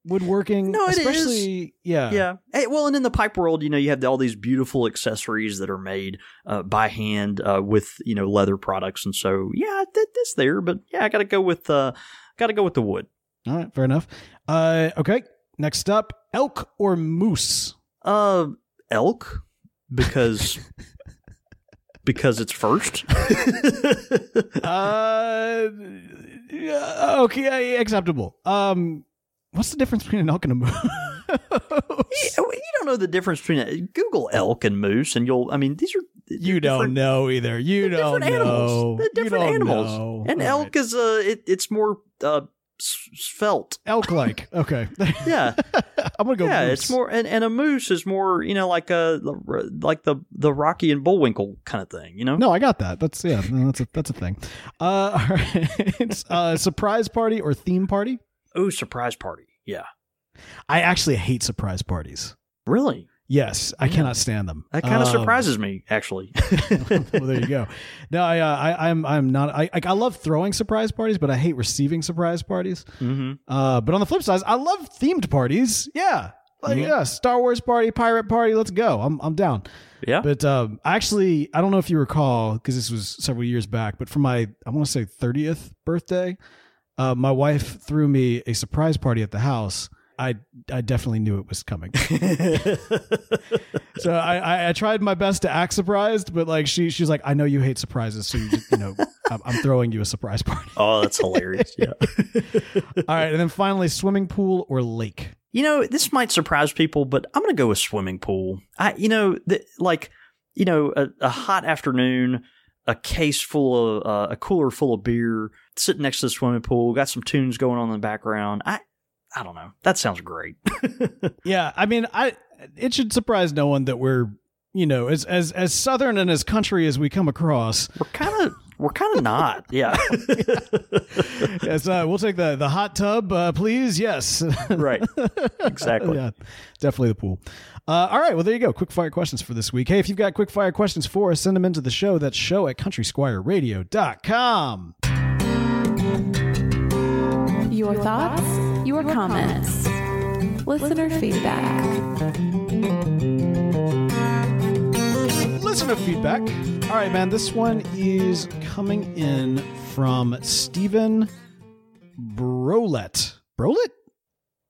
woodworking. No, it is. especially, Yeah. Yeah. Hey, well, and in the pipe world, you know, you have all these beautiful accessories that are made uh, by hand uh, with you know leather products, and so yeah, that, that's there. But yeah, I got to go with uh, got to go with the wood. All right. Fair enough. Uh, okay. Next up, elk or moose? Uh, elk because because it's first. Uh, okay, acceptable. Um, what's the difference between an elk and a moose? you don't know the difference between a, Google elk and moose, and you'll. I mean, these are you don't know either. You don't different know. animals. They're You different animals. know. And All elk right. is uh, it, it's more uh, s- svelte. elk-like. Okay. Yeah, I'm gonna go. yeah. moose. It's more, and, and a moose is more, you know, like a like the the Rocky and Bullwinkle kind of thing. You know, No, I got that. That's yeah. no, That's a that's a thing. Uh, all right. uh, surprise party or theme party? Oh, surprise party. Yeah, I actually hate surprise parties. really. Yes, I cannot stand them. That kind of Um, surprises me, actually. well, there you go. No, I, uh, I, I'm, I'm not. I, I love throwing surprise parties, but I hate receiving surprise parties. hmm Uh, but on the flip side, I love themed parties. Yeah, like Mhm. yeah, Star Wars party, pirate party. Let's go. I'm, I'm down. Yeah. But um, actually, I don't know if you recall because this was several years back. But for my, I want to say 30th birthday, uh, my wife threw me a surprise party at the house. I, I definitely knew it was coming. so I, I, I tried my best to act surprised, but like she, she's like, I know you hate surprises, so you, just, you know, I'm, I'm throwing you a surprise party. oh, that's hilarious. Yeah. All right, and then finally, swimming pool or lake. You know, this might surprise people, but I'm going to go with swimming pool. I, you know, the, like, you know, a, a hot afternoon, a case full of uh, a cooler full of beer, sitting next to the swimming pool, got some tunes going on in the background. I, I don't know. That sounds great. Yeah, I mean, I it should surprise no one that we're you know as as as southern and as country as we come across. we're kind of, we're kind of not. Yeah. yes, uh, we'll take the the hot tub, uh, please. Yes, right. Exactly. yeah, definitely the pool. Uh, all right, well there you go. Quick fire questions for this week. Hey, if you've got quick fire questions for us, send them into the show. That's show at countrysquireradio.com. Your thoughts, your comments, listener feedback. Listener feedback. All right, man. This one is coming in from Stephen Brolet. Brolet?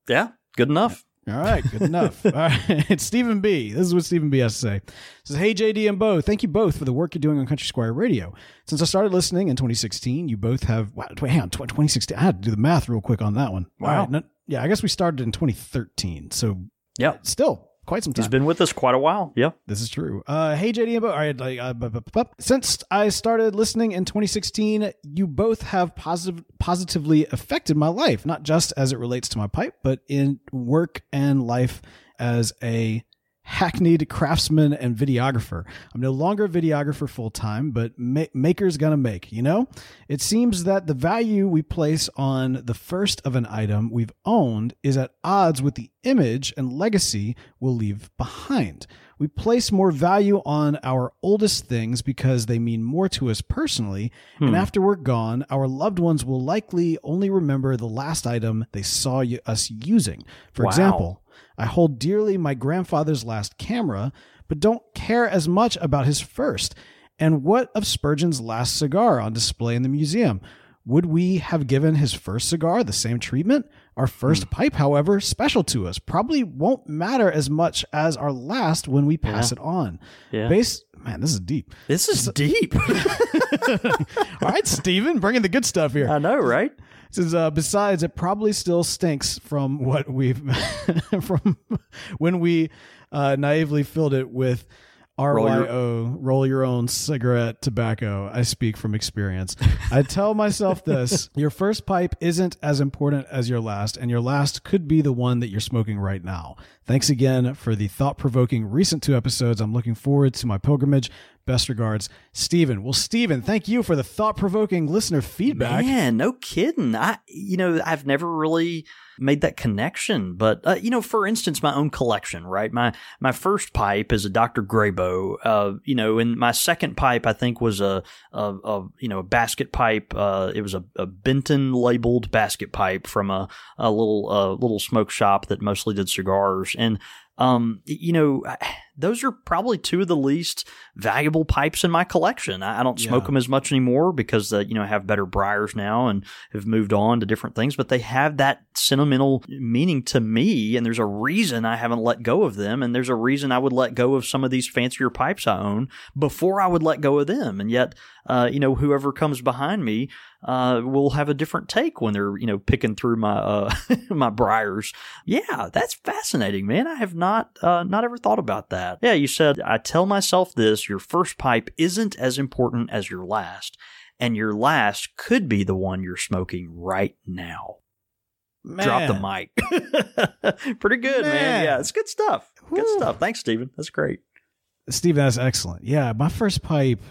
Yeah. Good enough. All right, good enough. All right, it's Stephen B. This is what Stephen B has to say. It says, Hey, JD and Bo, thank you both for the work you're doing on Country Squire Radio. Since I started listening in 2016, you both have, wow, wait, hang on, 2016. I had to do the math real quick on that one. Wow. right, no- yeah, I guess we started in 2013. So Yeah. still quite some time. He's been with us quite a while. Yeah. This is true. Uh, hey, JD and Bo. All right, like, uh, bu- bu- bu- since I started listening in 2016, you both have positive, positively affected my life, not just as it relates to my pipe, but in work and life as a hackneyed craftsman and videographer. I'm no longer a videographer full time, but ma- maker's gonna make, you know? It seems that the value we place on the first of an item we've owned is at odds with the image and legacy we'll leave behind. We place more value on our oldest things because they mean more to us personally, and hmm. after we're gone, our loved ones will likely only remember the last item they saw us using. For Wow. example, I hold dearly my grandfather's last camera, but don't care as much about his first. And what of Spurgeon's last cigar on display in the museum? Would we have given his first cigar the same treatment? Our first hmm. pipe, however, special to us, probably won't matter as much as our last when we pass it on. Yeah. Man, this is deep. This is deep. All right, Steven, bringing the good stuff here. I know, right? Says, uh, besides, it probably still stinks from what we've from when we uh, naively filled it with Roll RYO, roll your own cigarette tobacco. I speak from experience. I tell myself this your first pipe isn't as important as your last, and your last could be the one that you're smoking right now. Thanks again for the thought provoking recent two episodes. I'm looking forward to my pilgrimage. Best regards, Stephen. Well, Stephen, thank you for the thought provoking listener feedback. Man, no kidding. I, you know, I've never really made that connection. But uh, you know, for instance, my own collection, right? My my first pipe is a Dr. Grabow. Uh, you know, and my second pipe, I think, was a a, a you know a basket pipe. Uh, it was a, a Benton labeled basket pipe from a a little uh, little smoke shop that mostly did cigars and. Um, you know, those are probably two of the least valuable pipes in my collection. I, I don't smoke Yeah. them as much anymore because uh, you know I have better briars now and have moved on to different things. But they have that sentimental meaning to me, and there's a reason I haven't let go of them, and there's a reason I would let go of some of these fancier pipes I own before I would let go of them. And yet, uh, you know, whoever comes behind me uh, will have a different take when they're you know picking through my uh, my briars. Yeah, that's fascinating, man. I have not uh, not ever thought about that. Yeah, you said I tell myself this: your first pipe isn't as important as your last, and your last could be the one you're smoking right now. Drop the mic. Pretty good, man. Man. Yeah, it's good stuff. Good Whew. stuff. Thanks, Steven. That's great. Steve, that's excellent. Yeah, my first pipe,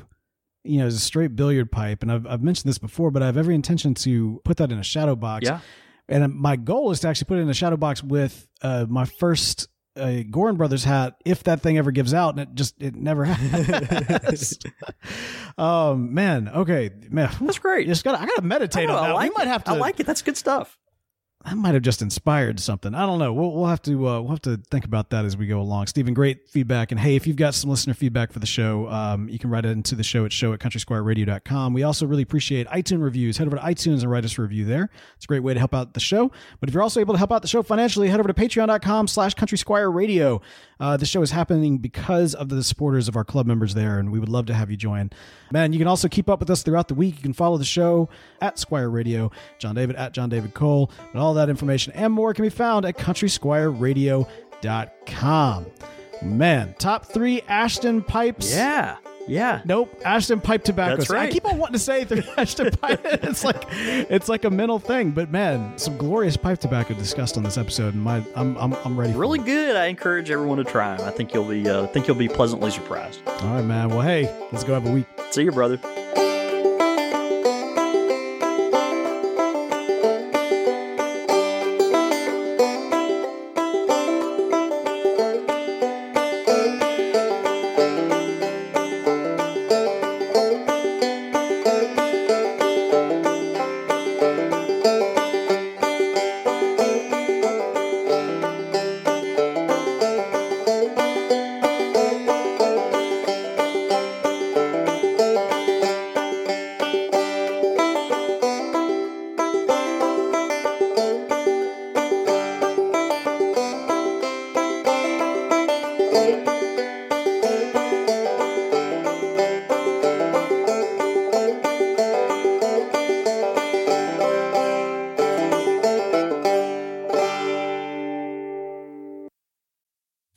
you know, is a straight billiard pipe, and I've I've mentioned this before, but I have every intention to put that in a shadow box. Yeah. and my goal is to actually put it in a shadow box with uh, my first uh, Goorin Brothers hat, if that thing ever gives out, and it just it never has. um, man, okay, man, That's great. Just gotta, I gotta meditate I know, on I that. like we might have to. I like it. That's good stuff. That might have just inspired something. I don't know. We'll, we'll have to uh, we'll have to think about that as we go along. Stephen, great feedback. And hey, if you've got some listener feedback for the show, um, you can write it into the show at show at countrysquireradio.com. We also really appreciate iTunes reviews. Head over to iTunes and write us a review there. It's a great way to help out the show. But if you're also able to help out the show financially, head over to patreon.com slash countrysquireradio. Uh, the show is happening because of the supporters of our club members there, and we would love to have you join. Man, you can also keep up with us throughout the week. You can follow the show at Squire Radio, John David at John David Cole, and all that information and more can be found at countrysquireradio.com. Man, top three Ashton pipes. Yeah. Yeah. Nope, Ashton pipe tobacco. That's right. I keep on wanting to say through Ashton pipe. It's like it's like a mental thing, but man, some glorious pipe tobacco discussed on this episode, and my I'm I'm, I'm ready. Really good. I encourage everyone to try them. I think you'll be uh, think you'll be pleasantly surprised. All right, man. Well, hey, let's go have a week. See you, brother.